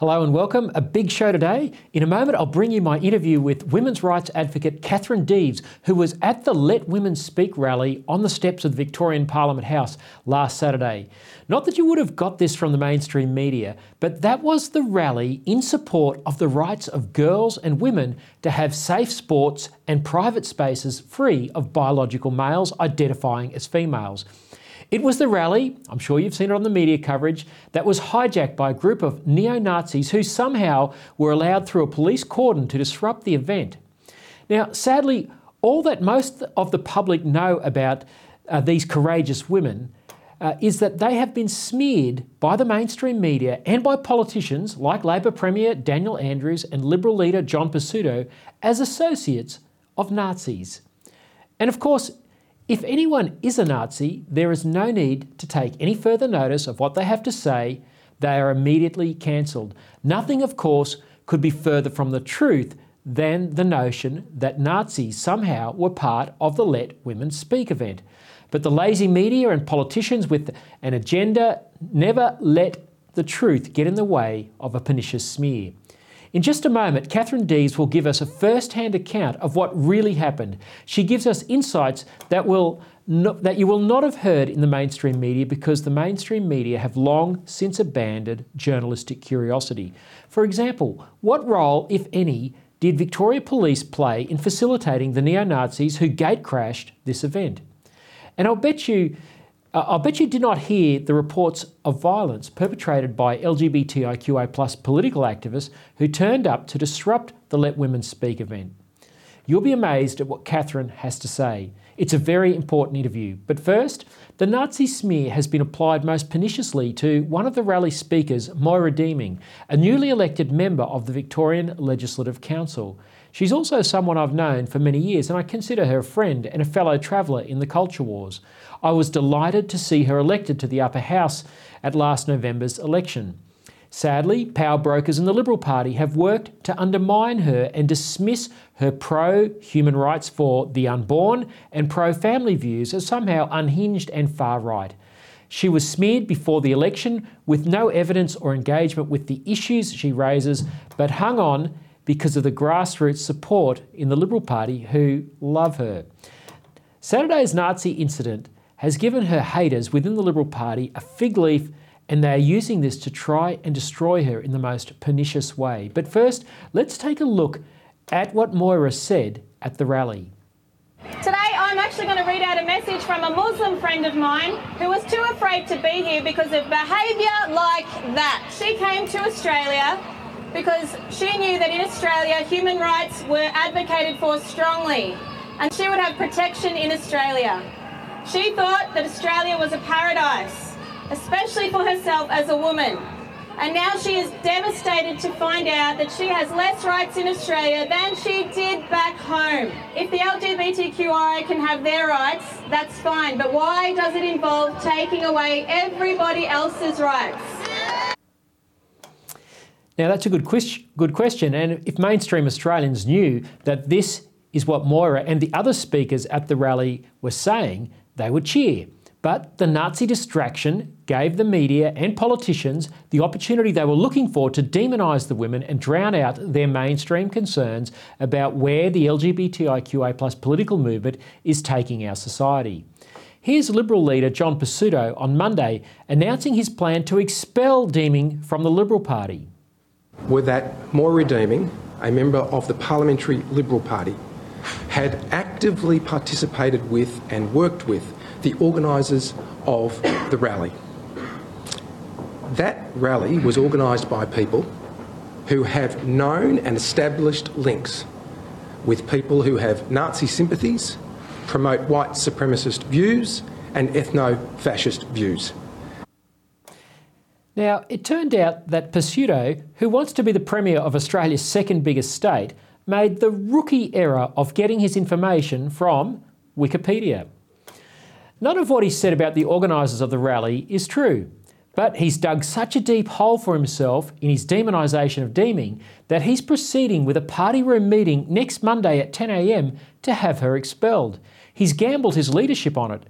Hello and welcome. A big show today. In a moment, I'll bring you my interview with women's rights advocate Katherine Deves, who was at the Let Women Speak rally on the steps of the Victorian Parliament House last Saturday. Not that you would have got this from the mainstream media, but that was the rally in support of the rights of girls and women to have safe sports and private spaces free of biological males identifying as females. It was the rally, I'm sure you've seen it on the media coverage, that was hijacked by a group of neo Nazis who somehow were allowed through a police cordon to disrupt the event. Now, sadly, all that most of the public know about uh, these courageous women uh, is that they have been smeared by the mainstream media and by politicians like Labor Premier Daniel Andrews and Liberal leader John Pesutto as associates of Nazis. And of course, if anyone is a Nazi, there is no need to take any further notice of what they have to say. They are immediately cancelled. Nothing, of course, could be further from the truth than the notion that Nazis somehow were part of the Let Women Speak event. But the lazy media and politicians with an agenda never let the truth get in the way of a pernicious smear. In just a moment, Katherine Deves will give us a first hand account of what really happened. She gives us insights that, will that you will not have heard in the mainstream media because the mainstream media have long since abandoned journalistic curiosity. For example, what role, if any, did Victoria Police play in facilitating the neo Nazis who gate crashed this event? And I'll bet you uh, I bet you did not hear the reports of violence perpetrated by LGBTIQA plus political activists who turned up to disrupt the Let Women Speak event. You'll be amazed at what Katherine has to say. It's a very important interview. But first, the Nazi smear has been applied most perniciously to one of the rally speakers, Moira Deeming, a newly elected member of the Victorian Legislative Council. She's also someone I've known for many years, and I consider her a friend and a fellow traveller in the culture wars. I was delighted to see her elected to the upper house at last November's election. Sadly, power brokers in the Liberal Party have worked to undermine her and dismiss her pro human rights for the unborn and pro family views as somehow unhinged and far right. She was smeared before the election with no evidence or engagement with the issues she raises, but hung on because of the grassroots support in the Liberal Party who love her. Saturday's Nazi incident has given her haters within the Liberal Party a fig leaf, and they are using this to try and destroy her in the most pernicious way. But first, let's take a look at what Moira said at the rally. Today, I'm actually going to read out a message from a Muslim friend of mine who was too afraid to be here because of behaviour like that. She came to Australia because she knew that in Australia human rights were advocated for strongly and she would have protection in Australia. She thought that Australia was a paradise, especially for herself as a woman. And now she is devastated to find out that she has less rights in Australia than she did back home. If the LGBTQI can have their rights, that's fine. But why does it involve taking away everybody else's rights? Now, that's a good, good question. And if mainstream Australians knew that this is what Moira and the other speakers at the rally were saying, they would cheer. But the Nazi distraction gave the media and politicians the opportunity they were looking for to demonise the women and drown out their mainstream concerns about where the LGBTIQA political movement is taking our society. Here's Liberal leader John Pesutto on Monday announcing his plan to expel Deeming from the Liberal Party. Were that Moira Redeeming, a member of the Parliamentary Liberal Party, had actively participated with and worked with the organisers of the rally. That rally was organised by people who have known and established links with people who have Nazi sympathies, promote white supremacist views, and ethno fascist views. Now, it turned out that Pesutto, who wants to be the Premier of Australia's second biggest state, made the rookie error of getting his information from Wikipedia. None of what he said about the organisers of the rally is true, but he's dug such a deep hole for himself in his demonisation of Deeming that he's proceeding with a party room meeting next Monday at 10am to have her expelled. He's gambled his leadership on it.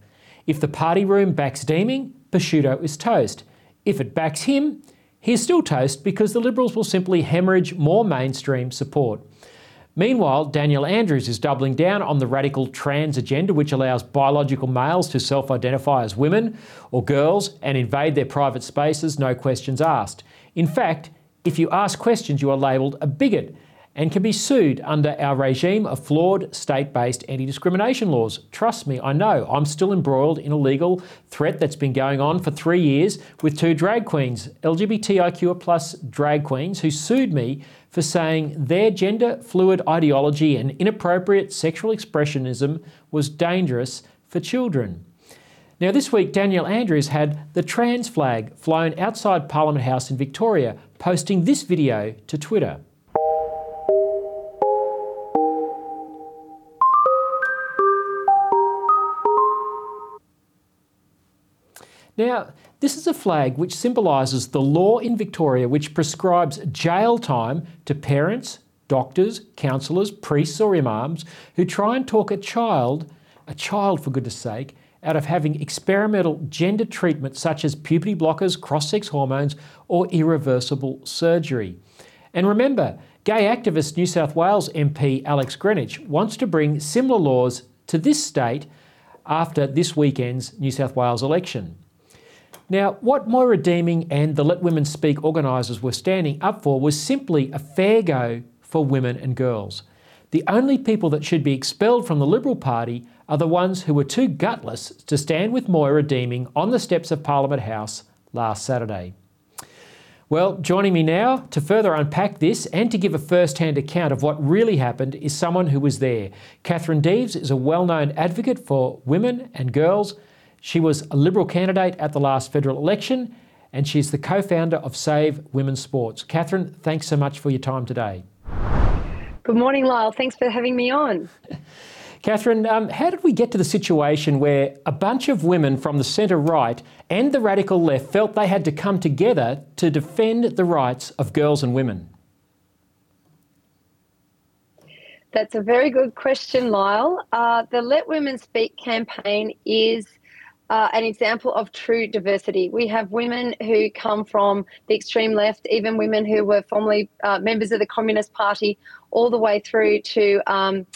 If the party room backs Deeming, Pesutto is toast. If it backs him, he is still toast because the Liberals will simply hemorrhage more mainstream support. Meanwhile, Daniel Andrews is doubling down on the radical trans agenda, which allows biological males to self identify as women or girls and invade their private spaces, no questions asked. In fact, if you ask questions, you are labelled a bigot and can be sued under our regime of flawed state based anti discrimination laws. Trust me, I know. I'm still embroiled in a legal threat that's been going on for three years with two drag queens, LGBTIQ plus drag queens, who sued me for saying their gender fluid ideology and inappropriate sexual expressionism was dangerous for children. Now, this week, Daniel Andrews had the trans flag flown outside Parliament House in Victoria, posting this video to Twitter. Now, this is a flag which symbolises the law in Victoria which prescribes jail time to parents, doctors, counsellors, priests, or imams who try and talk a child, a child for goodness sake, out of having experimental gender treatment such as puberty blockers, cross sex hormones, or irreversible surgery. And remember, gay activist New South Wales MP Alex Greenwich wants to bring similar laws to this state after this weekend's New South Wales election. Now, what Moira Deeming and the Let Women Speak organisers were standing up for was simply a fair go for women and girls. The only people that should be expelled from the Liberal Party are the ones who were too gutless to stand with Moira Deeming on the steps of Parliament House last Saturday. Well, joining me now to further unpack this and to give a first hand account of what really happened is someone who was there. Katherine Deves is a well known advocate for women and girls she was a Liberal candidate at the last federal election, and she's the co founder of Save Women's Sports. Katherine, thanks so much for your time today. Good morning, Lyle. Thanks for having me on. Katherine, um, how did we get to the situation where a bunch of women from the centre right and the radical left felt they had to come together to defend the rights of girls and women? That's a very good question, Lyle. Uh, the Let Women Speak campaign is uh, an example of true diversity. We have women who come from the extreme left, even women who were formerly uh, members of the Communist Party, all the way through to um,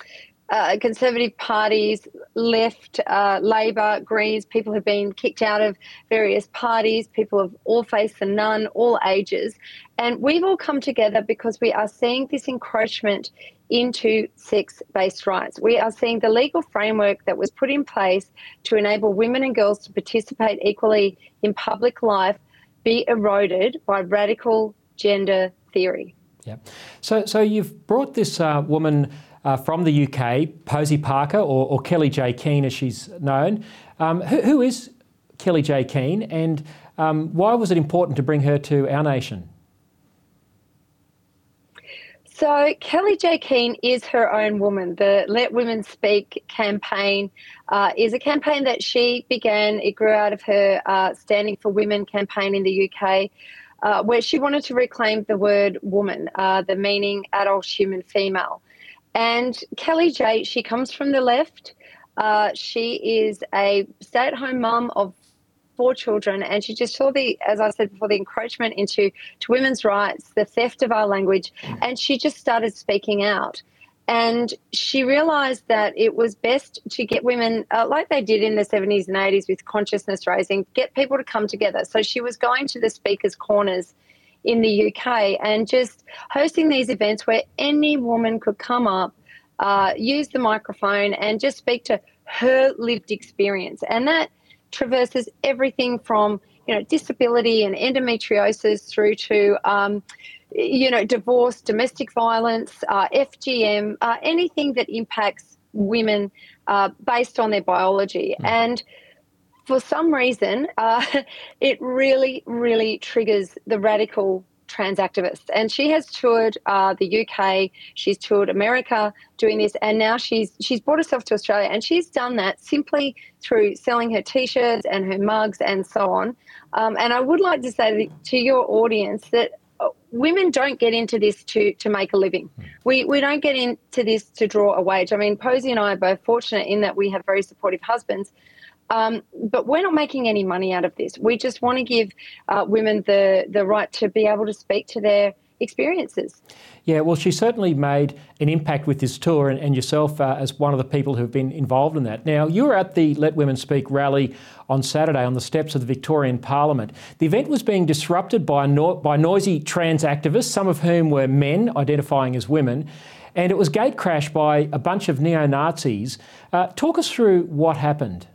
uh, conservative parties, left, uh, Labor, Greens, people have been kicked out of various parties, people of all faiths and none, all ages. And we've all come together because we are seeing this encroachment into sex based rights. We are seeing the legal framework that was put in place to enable women and girls to participate equally in public life be eroded by radical gender theory. Yeah. So, so you've brought this uh, woman uh, from the UK, Posie Parker, or, or, Kellie-Jay Keen as she's known. Um, who, who is Kellie-Jay Keen, and um, why was it important to bring her to our nation? So Kellie-Jay Keen is her own woman. The Let Women Speak campaign uh, is a campaign that she began. It grew out of her uh, Standing for Women campaign in the UK, uh, where she wanted to reclaim the word woman, uh, the meaning adult human female. And Kellie-Jay, she comes from the left. Uh, she is a stay-at-home mum of four children, and she just saw the, as I said before, the encroachment into to women's rights, the theft of our language, and she just started speaking out. And she realized that it was best to get women, uh, like they did in the 70s and 80s with consciousness raising, get people to come together. So she was going to the speakers' corners in the UK and just hosting these events where any woman could come up, uh, use the microphone, and just speak to her lived experience. And that traverses everything from you know disability and endometriosis through to um, you know divorce, domestic violence, uh, FGM, uh, anything that impacts women uh, based on their biology mm. and. For some reason, uh, it really, really triggers the radical trans activist. And she has toured uh, the UK, she's toured America doing this, and now she's she's brought herself to Australia. And she's done that simply through selling her T-shirts and her mugs and so on. Um, and I would like to say to your audience that uh, women don't get into this to to make a living. We we don't get into this to draw a wage. I mean, Posie and I are both fortunate in that we have very supportive husbands. Um, but we're not making any money out of this. We just want to give uh, women the, the right to be able to speak to their experiences. Yeah, well, she certainly made an impact with this tour, and, and yourself uh, as one of the people who've been involved in that. Now, you were at the Let Women Speak rally on Saturday on the steps of the Victorian Parliament. The event was being disrupted by, no- by noisy trans activists, some of whom were men identifying as women, and it was gate crashed by a bunch of neo Nazis. Uh, talk us through what happened.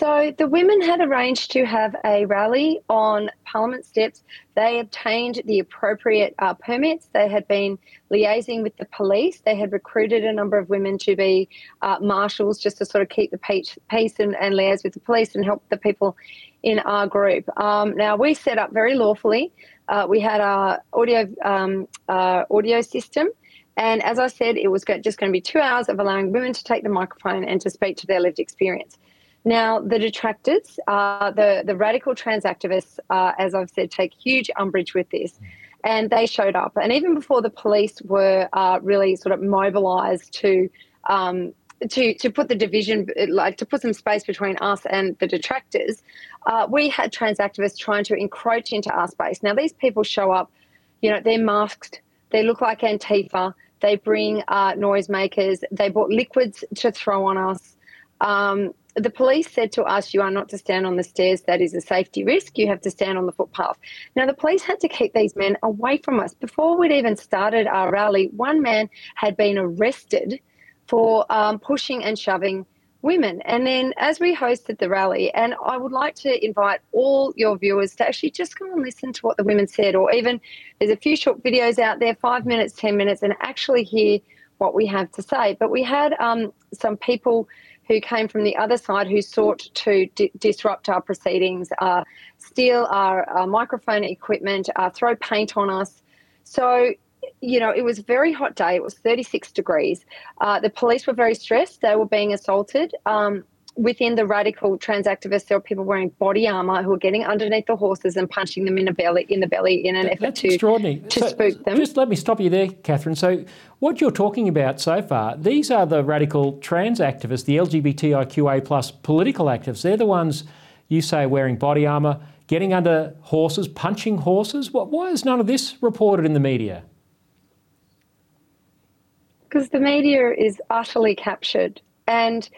So the women had arranged to have a rally on Parliament steps. They obtained the appropriate uh, permits. They had been liaising with the police. They had recruited a number of women to be uh, marshals just to sort of keep the pace, and, and liaise with the police and help the people in our group. Um, now we set up very lawfully. Uh, we had our audio um, uh, audio system. And as I said, it was just going to be two hours of allowing women to take the microphone and to speak to their lived experience. Now, the detractors, uh, the, the radical trans activists, uh, as I've said, take huge umbrage with this. And they showed up. And even before the police were uh, really sort of mobilised to, um, to, to put the division, like to put some space between us and the detractors, uh, we had trans activists trying to encroach into our space. Now, these people show up, you know, they're masked, they look like Antifa, they bring uh, noisemakers, they brought liquids to throw on us. Um, the police said to us, You are not to stand on the stairs. That is a safety risk. You have to stand on the footpath. Now, the police had to keep these men away from us. Before we'd even started our rally, one man had been arrested for um, pushing and shoving women. And then as we hosted the rally, and I would like to invite all your viewers to actually just go and listen to what the women said, or even there's a few short videos out there, five minutes, 10 minutes, and actually hear what we have to say. But we had um, some people who came from the other side who sought to di- disrupt our proceedings, uh, steal our, our, microphone equipment, uh, throw paint on us. So, you know, it was a very hot day. It was 36 degrees. Uh, the police were very stressed. They were being assaulted. Um, within the radical trans activists, there were people wearing body armor who were getting underneath the horses and punching them in the belly in the belly in an effort That's to, to so, spook them. Just let me stop you there, Katherine. So, what you're talking about so far, these are the radical trans activists, the LGBTIQA plus political activists. They're the ones you say wearing body armor, getting under horses, punching horses. What, why is none of this reported in the media? Because the media is utterly captured and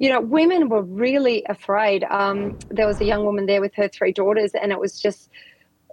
you know, women were really afraid. Um, there was a young woman there with her three daughters, and it was just,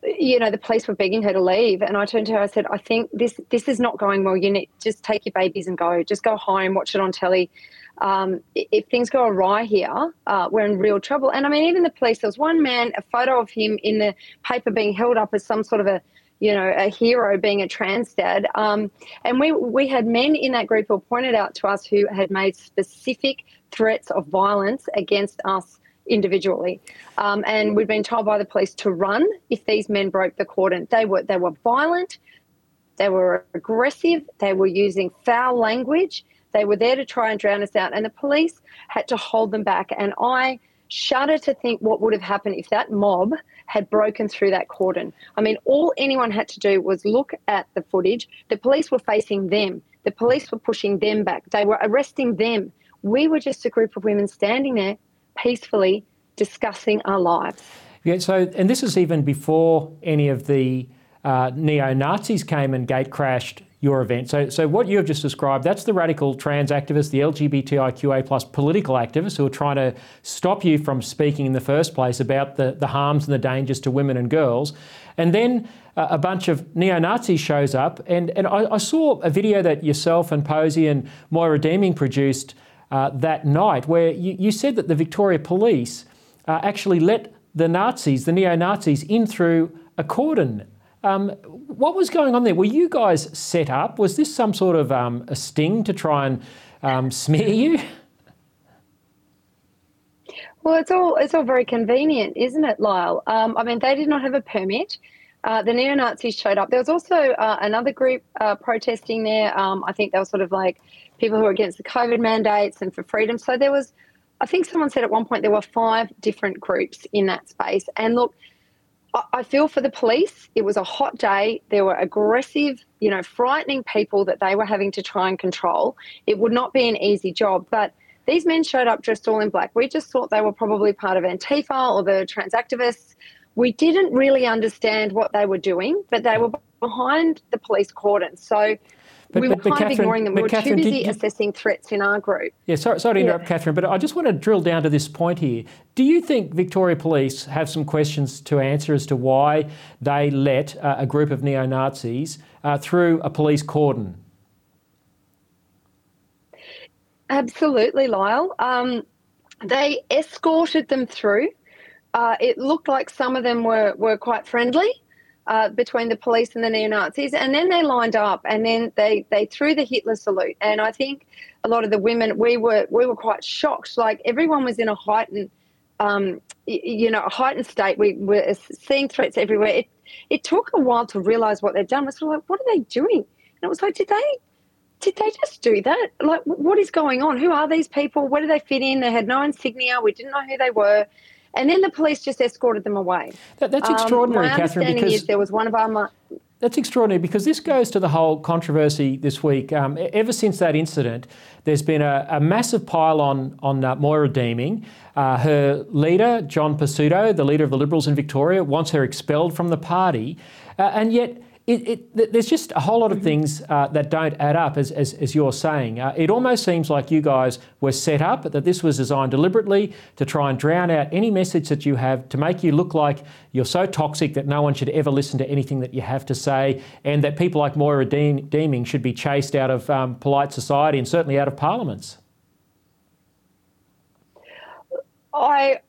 you know, the police were begging her to leave. And I turned to her, I said, I think this this is not going well. You need just take your babies and go. Just go home, watch it on telly. Um, if things go awry here, uh, we're in real trouble. And I mean, even the police. There was one man, a photo of him in the paper being held up as some sort of a you know, a hero being a trans dad. Um, and we we had men in that group who pointed out to us who had made specific threats of violence against us individually. Um, and we'd been told by the police to run if these men broke the cordon. They were they were violent, they were aggressive, they were using foul language. They were there to try and drown us out, and the police had to hold them back. And I shudder to think what would have happened if that mob had broken through that cordon. I mean, all anyone had to do was look at the footage. The police were facing them. The police were pushing them back. They were arresting them. We were just a group of women standing there peacefully discussing our lives. Yeah, so, and this is even before any of the uh, neo Nazis came and gate crashed your event. So, so what you have just described, that's the radical trans activists, the LGBTIQA plus political activists who are trying to stop you from speaking in the first place about the, the harms and the dangers to women and girls. And then uh, a bunch of neo-Nazis shows up, and, and I, I, saw a video that yourself and Posie and Moira Deeming produced uh, that night where you, you, said that the Victoria Police uh, actually let the Nazis, the neo-Nazis, in through a cordon. Um, what was going on there? Were you guys set up? Was this some sort of um, a sting to try and um, smear you? Well, it's all it's all very convenient, isn't it, Lyle? Um, I mean, they did not have a permit. Uh, the neo Nazis showed up. There was also uh, another group uh, protesting there. Um, I think they were sort of like people who were against the COVID mandates and for freedom. So there was, I think someone said at one point there were five different groups in that space. And look, I feel for the police. It was a hot day. There were aggressive, you know, frightening people that they were having to try and control. It would not be an easy job, but These men showed up dressed all in black. We just thought they were probably part of Antifa or the trans activists. We didn't really understand what they were doing, but they were behind the police cordon. So but, we were kind of ignoring them. We were Katherine, too busy did, assessing threats in our group. Yeah, sorry, sorry to interrupt, yeah. Katherine, but I just want to drill down to this point here. Do you think Victoria Police have some questions to answer as to why they let uh, a group of neo Nazis uh, through a police cordon? Absolutely, Lyle. Um, they escorted them through. Uh, it looked like some of them were, were quite friendly uh, between the police and the neo Nazis, and then they lined up, and then they they threw the Hitler salute. And I think a lot of the women we were we were quite shocked. Like everyone was in a heightened, um, you know, a heightened state. We were seeing threats everywhere. It it took a while to realise what they'd done. It was like, what are they doing? And it was like, did they did they just do that? Like, what is going on? Who are these people? Where do they fit in? They had no insignia. We didn't know who they were. And then the police just escorted them away. That, that's extraordinary, um, my Katherine. Because is there was one of our. That's extraordinary because this goes to the whole controversy this week. Um, ever since that incident, there's been a, a massive pile on on uh, Moira Deeming. Uh, her leader, John Pesutto, the leader of the Liberals in Victoria, wants her expelled from the party, uh, and yet it, it, there's just a whole lot of things uh, that don't add up, as, as, as you're saying. Uh, it almost seems like you guys were set up, that this was designed deliberately to try and drown out any message that you have, to make you look like you're so toxic that no one should ever listen to anything that you have to say, and that people like Moira Deeming should be chased out of um, polite society and certainly out of parliaments. I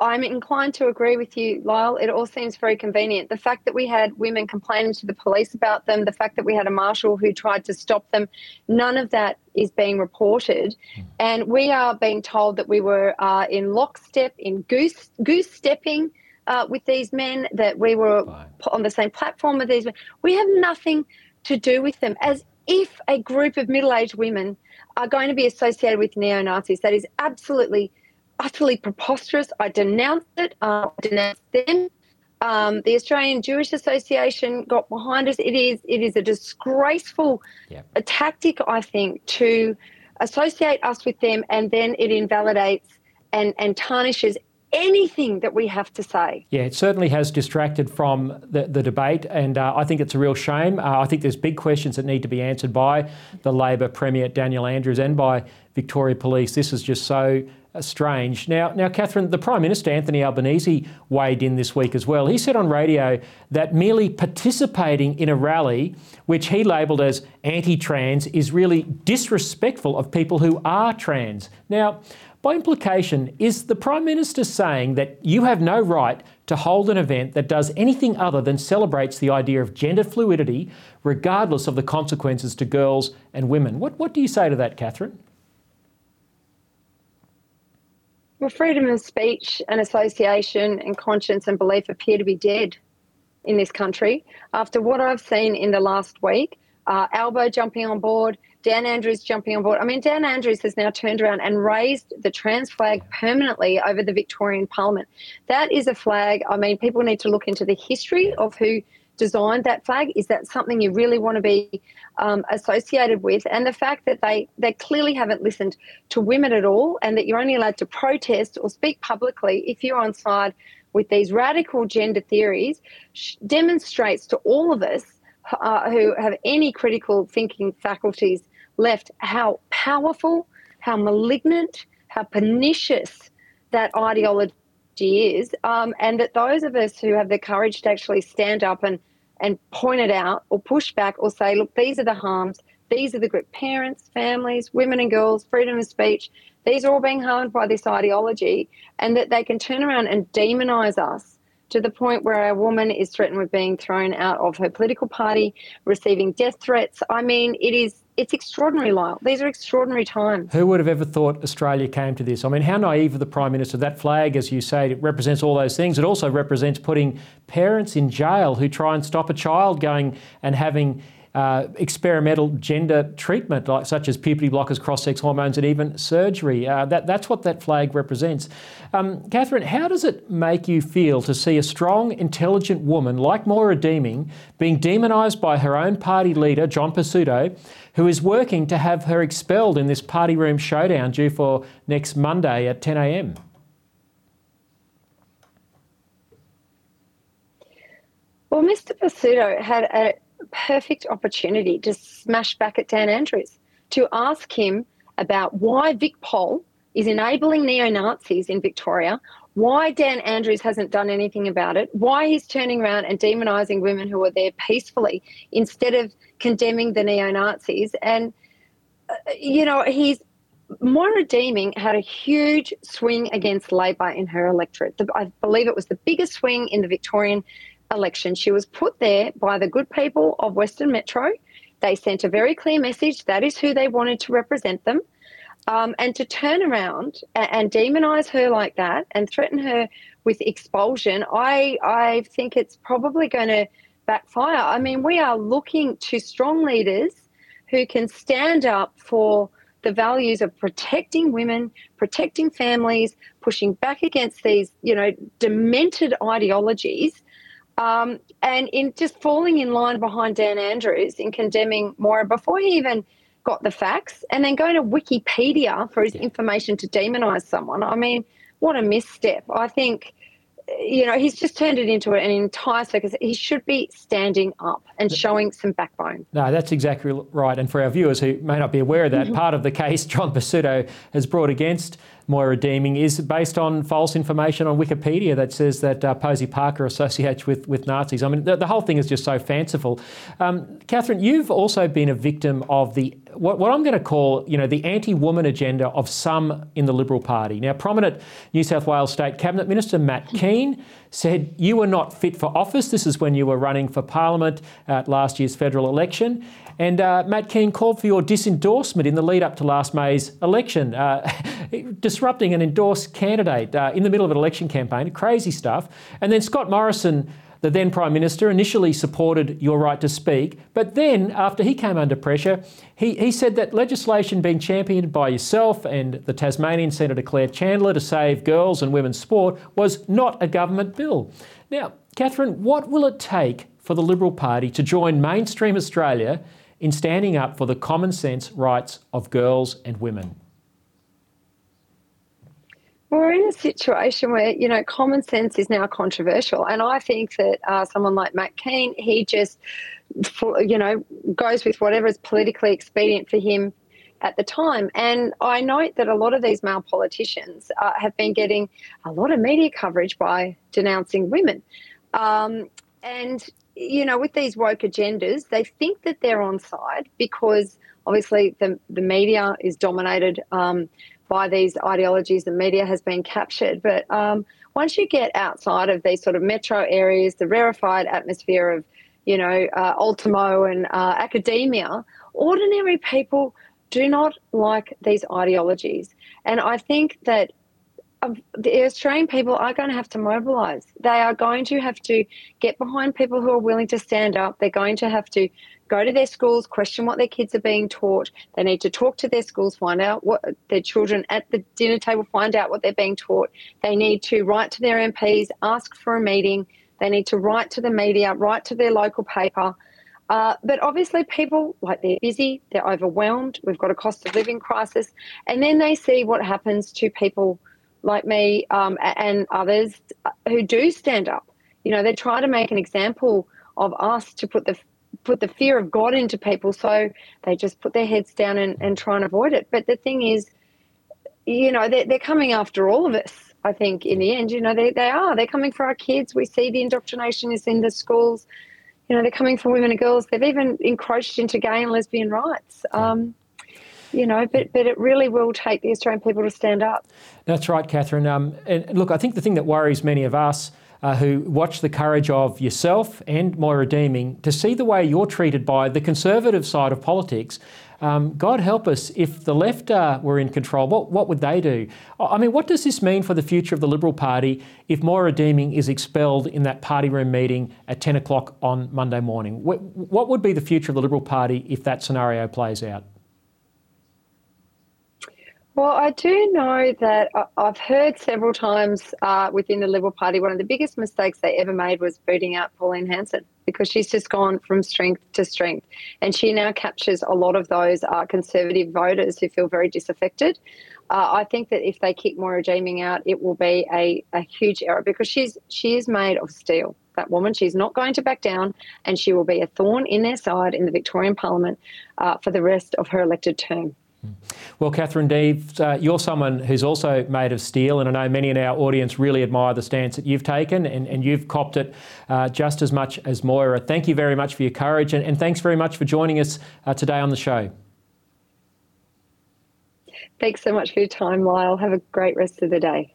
I'm inclined to agree with you, Lyle. It all seems very convenient. The fact that we had women complaining to the police about them, the fact that we had a marshal who tried to stop them, none of that is being reported. And we are being told that we were uh, in lockstep, in goose goose stepping uh, with these men, that we were Fine. on the same platform with these men. We have nothing to do with them, as if a group of middle aged women are going to be associated with neo Nazis. That is absolutely utterly preposterous. I denounced it. Uh, I denounced them. Um, the Australian Jewish Association got behind us. It is it is a disgraceful yep. a tactic, I think, to associate us with them, and then it invalidates and and tarnishes anything that we have to say. Yeah, it certainly has distracted from the, the debate, and uh, I think it's a real shame. Uh, I think there's big questions that need to be answered by the Labor Premier Daniel Andrews and by Victoria Police. This is just so strange. Now, now, Katherine, the Prime Minister Anthony Albanese weighed in this week as well. He said on radio that merely participating in a rally, which he labelled as anti-trans, is really disrespectful of people who are trans. Now, by implication, is the Prime Minister saying that you have no right to hold an event that does anything other than celebrates the idea of gender fluidity, regardless of the consequences to girls and women? What, what do you say to that, Katherine? Well, freedom of speech and association and conscience and belief appear to be dead in this country. After what I've seen in the last week, uh, Albo jumping on board, Dan Andrews jumping on board. I mean, Dan Andrews has now turned around and raised the trans flag permanently over the Victorian Parliament. That is a flag. I mean, people need to look into the history of who designed that flag? Is that something you really want to be um, associated with? And the fact that they, they clearly haven't listened to women at all, and that you're only allowed to protest or speak publicly if you're on side with these radical gender theories demonstrates to all of us uh, who have any critical thinking faculties left how powerful, how malignant, how pernicious that ideology is, um, and that those of us who have the courage to actually stand up and and point it out or push back or say, look, these are the harms, these are the group parents, families, women and girls, freedom of speech, these are all being harmed by this ideology, and that they can turn around and demonize us to the point where a woman is threatened with being thrown out of her political party, receiving death threats. I mean, it is it's extraordinary, Lyle. These are extraordinary times. Who would have ever thought Australia came to this? I mean, how naive of the Prime Minister. That flag, as you say, it represents all those things. It also represents putting parents in jail who try and stop a child going and having uh, experimental gender treatment, like such as puberty blockers, cross-sex hormones, and even surgery. Uh, that, that's what that flag represents. Um, Katherine, how does it make you feel to see a strong, intelligent woman like Moira Deeming being demonised by her own party leader, John Pesutto, who is working to have her expelled in this party room showdown due for next Monday at 10 a.m.? Well, Mr. Pesutto had a perfect opportunity to smash back at Dan Andrews to ask him about why Vic Pol is enabling neo Nazis in Victoria, why Dan Andrews hasn't done anything about it, why he's turning around and demonising women who are there peacefully instead of condemning the neo Nazis. And, uh, you know, he's Moira Deeming had a huge swing against Labor in her electorate. I believe it was the biggest swing in the Victorian election. She was put there by the good people of Western Metro. They sent a very clear message that is who they wanted to represent them. Um, and to turn around and, and demonise her like that and threaten her with expulsion, I, I think it's probably going to backfire. I mean, we are looking to strong leaders who can stand up for the values of protecting women, protecting families, pushing back against these, you know, demented ideologies um, and in just falling in line behind Dan Andrews in condemning Moira before he even got the facts and then going to Wikipedia for his information to demonise someone. I mean, what a misstep. I think you know, he's just turned it into an entire circus. He should be standing up and showing some backbone. No, that's exactly right. And for our viewers who may not be aware of that, mm-hmm. part of the case John Pesutto has brought against Moira Deeming is based on false information on Wikipedia that says that uh, Posie Parker associates with, with Nazis. I mean, the, the whole thing is just so fanciful. Um, Katherine, you've also been a victim of the what, what I'm going to call, you know, the anti-woman agenda of some in the Liberal Party. Now, prominent New South Wales State Cabinet Minister Matt Kean said you were not fit for office. This is when you were running for Parliament at last year's federal election. And uh, Matt Kean called for your disendorsement in the lead up to last May's election, uh, disrupting an endorsed candidate uh, in the middle of an election campaign. Crazy stuff. And then Scott Morrison the then Prime Minister, initially supported your right to speak, but then, after he came under pressure, he, he said that legislation being championed by yourself and the Tasmanian Senator Claire Chandler to save girls and women's sport was not a government bill. Now, Catherine, what will it take for the Liberal Party to join mainstream Australia in standing up for the common sense rights of girls and women? We're in a situation where, you know, common sense is now controversial. And I think that uh, someone like Matt Kean, he just, you know, goes with whatever is politically expedient for him at the time. And I note that a lot of these male politicians uh, have been getting a lot of media coverage by denouncing women. Um, and, you know, with these woke agendas, they think that they're on side because obviously the, the media is dominated um, by these ideologies the media has been captured. But um, once you get outside of these sort of metro areas, the rarefied atmosphere of, you know, uh, Ultimo and uh, academia, ordinary people do not like these ideologies. And I think that the Australian people are going to have to mobilise. They are going to have to get behind people who are willing to stand up. They're going to have to go to their schools, question what their kids are being taught. They need to talk to their schools, find out what their children at the dinner table find out what they're being taught. They need to write to their MPs, ask for a meeting. They need to write to the media, write to their local paper. Uh, but obviously, people like they're busy, they're overwhelmed. We've got a cost of living crisis, and then they see what happens to people like me um, and others who do stand up. You know, they try to make an example of us to put the put the fear of God into people, so they just put their heads down and, and try and avoid it. But the thing is, you know, they're, they're coming after all of us. I think in the end, you know, they, they are. They're coming for our kids. We see the indoctrination is in the schools. You know, they're coming for women and girls. They've even encroached into gay and lesbian rights. Um, you know, but, but it really will take the Australian people to stand up. That's right, Katherine. Um, and look, I think the thing that worries many of us uh, who watch the courage of yourself and Moira Deeming to see the way you're treated by the conservative side of politics Um, God help us, if the left uh, were in control, what, what would they do? I mean, what does this mean for the future of the Liberal Party if Moira Deeming is expelled in that party room meeting at 10 o'clock on Monday morning? What, what would be the future of the Liberal Party if that scenario plays out? Well, I do know that I've heard several times uh, within the Liberal Party, one of the biggest mistakes they ever made was booting out Pauline Hanson because she's just gone from strength to strength. And she now captures a lot of those uh, conservative voters who feel very disaffected. Uh, I think that if they kick Moira Deeming out, it will be a, a huge error because she's she is made of steel. That woman, she's not going to back down, and she will be a thorn in their side in the Victorian Parliament uh, for the rest of her elected term. Well, Katherine Deves, uh, you're someone who's also made of steel, and I know many in our audience really admire the stance that you've taken, and, and you've copped it uh, just as much as Moira. Thank you very much for your courage, and, and thanks very much for joining us uh, today on the show. Thanks so much for your time, Lyle. Have a great rest of the day.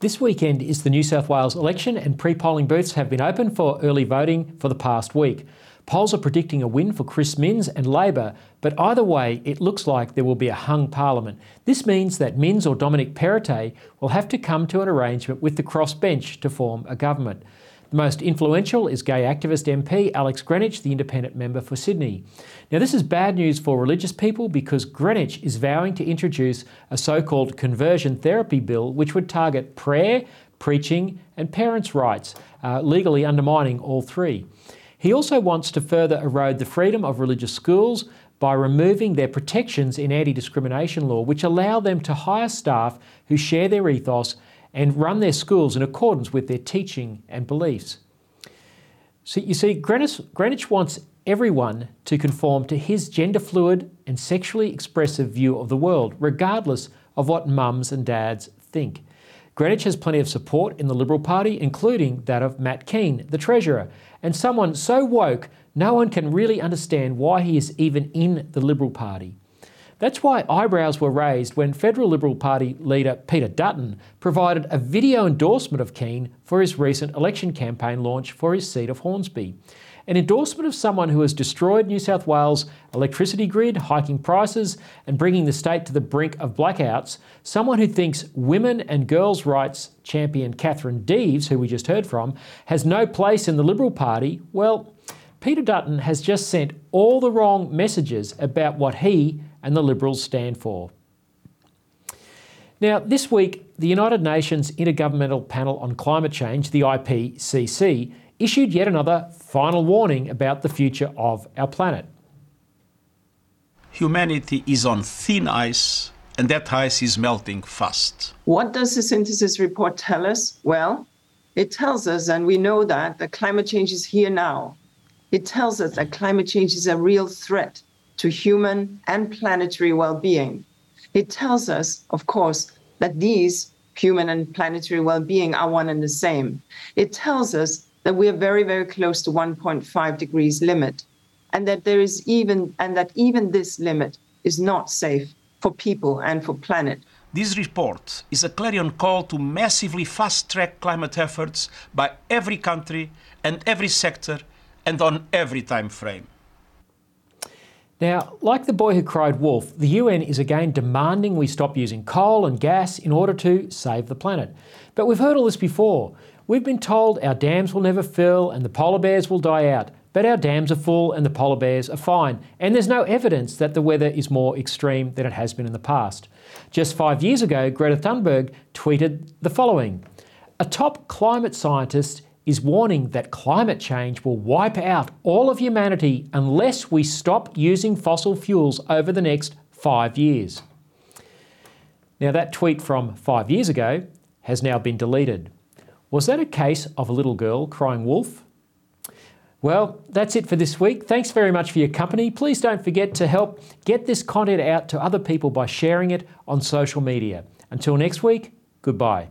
This weekend is the New South Wales election, and pre polling booths have been open for early voting for the past week. Polls are predicting a win for Chris Minns and Labor, but either way, it looks like there will be a hung parliament. This means that Minns or Dominic Perrottet will have to come to an arrangement with the crossbench to form a government. The most influential is gay activist MP Alex Greenwich, the independent member for Sydney. Now, this is bad news for religious people because Greenwich is vowing to introduce a so called conversion therapy bill which would target prayer, preaching, and parents' rights, uh, legally undermining all three. He also wants to further erode the freedom of religious schools by removing their protections in anti discrimination law, which allow them to hire staff who share their ethos and run their schools in accordance with their teaching and beliefs. So you see, Greenwich, wants everyone to conform to his gender fluid and sexually expressive view of the world, regardless of what mums and dads think. Greenwich has plenty of support in the Liberal Party, including that of Matt Kean, the Treasurer, and someone so woke no one can really understand why he is even in the Liberal Party. That's why eyebrows were raised when Federal Liberal Party leader Peter Dutton provided a video endorsement of Kean for his recent election campaign launch for his seat of Hornsby. An endorsement of someone who has destroyed New South Wales' electricity grid, hiking prices, and bringing the state to the brink of blackouts, someone who thinks women and girls' rights champion Katherine Deves, who we just heard from, has no place in the Liberal Party, well, Peter Dutton has just sent all the wrong messages about what he and the Liberals stand for. Now, this week, the United Nations Intergovernmental Panel on Climate Change, the IPCC, issued yet another final warning about the future of our planet. Humanity is on thin ice, and that ice is melting fast. What does the synthesis report tell us? Well, it tells us, and we know that, that climate change is here now. It tells us that climate change is a real threat to human and planetary well being. It tells us, of course, that these human and planetary well being are one and the same. It tells us that we are very, very close to 1.5 degrees limit, and that there is even and that even this limit is not safe for people and for planet. This report is a clarion call to massively fast track climate efforts by every country and every sector and on every time frame. Now, like the boy who cried wolf, the UN is again demanding we stop using coal and gas in order to save the planet. But we've heard all this before. We've been told our dams will never fill and the polar bears will die out, but our dams are full and the polar bears are fine, and there's no evidence that the weather is more extreme than it has been in the past. Just five years ago, Greta Thunberg tweeted the following A top climate scientist is warning that climate change will wipe out all of humanity unless we stop using fossil fuels over the next five years. Now, that tweet from five years ago has now been deleted. Was that a case of a little girl crying wolf? Well, that's it for this week. Thanks very much for your company. Please don't forget to help get this content out to other people by sharing it on social media. Until next week, goodbye.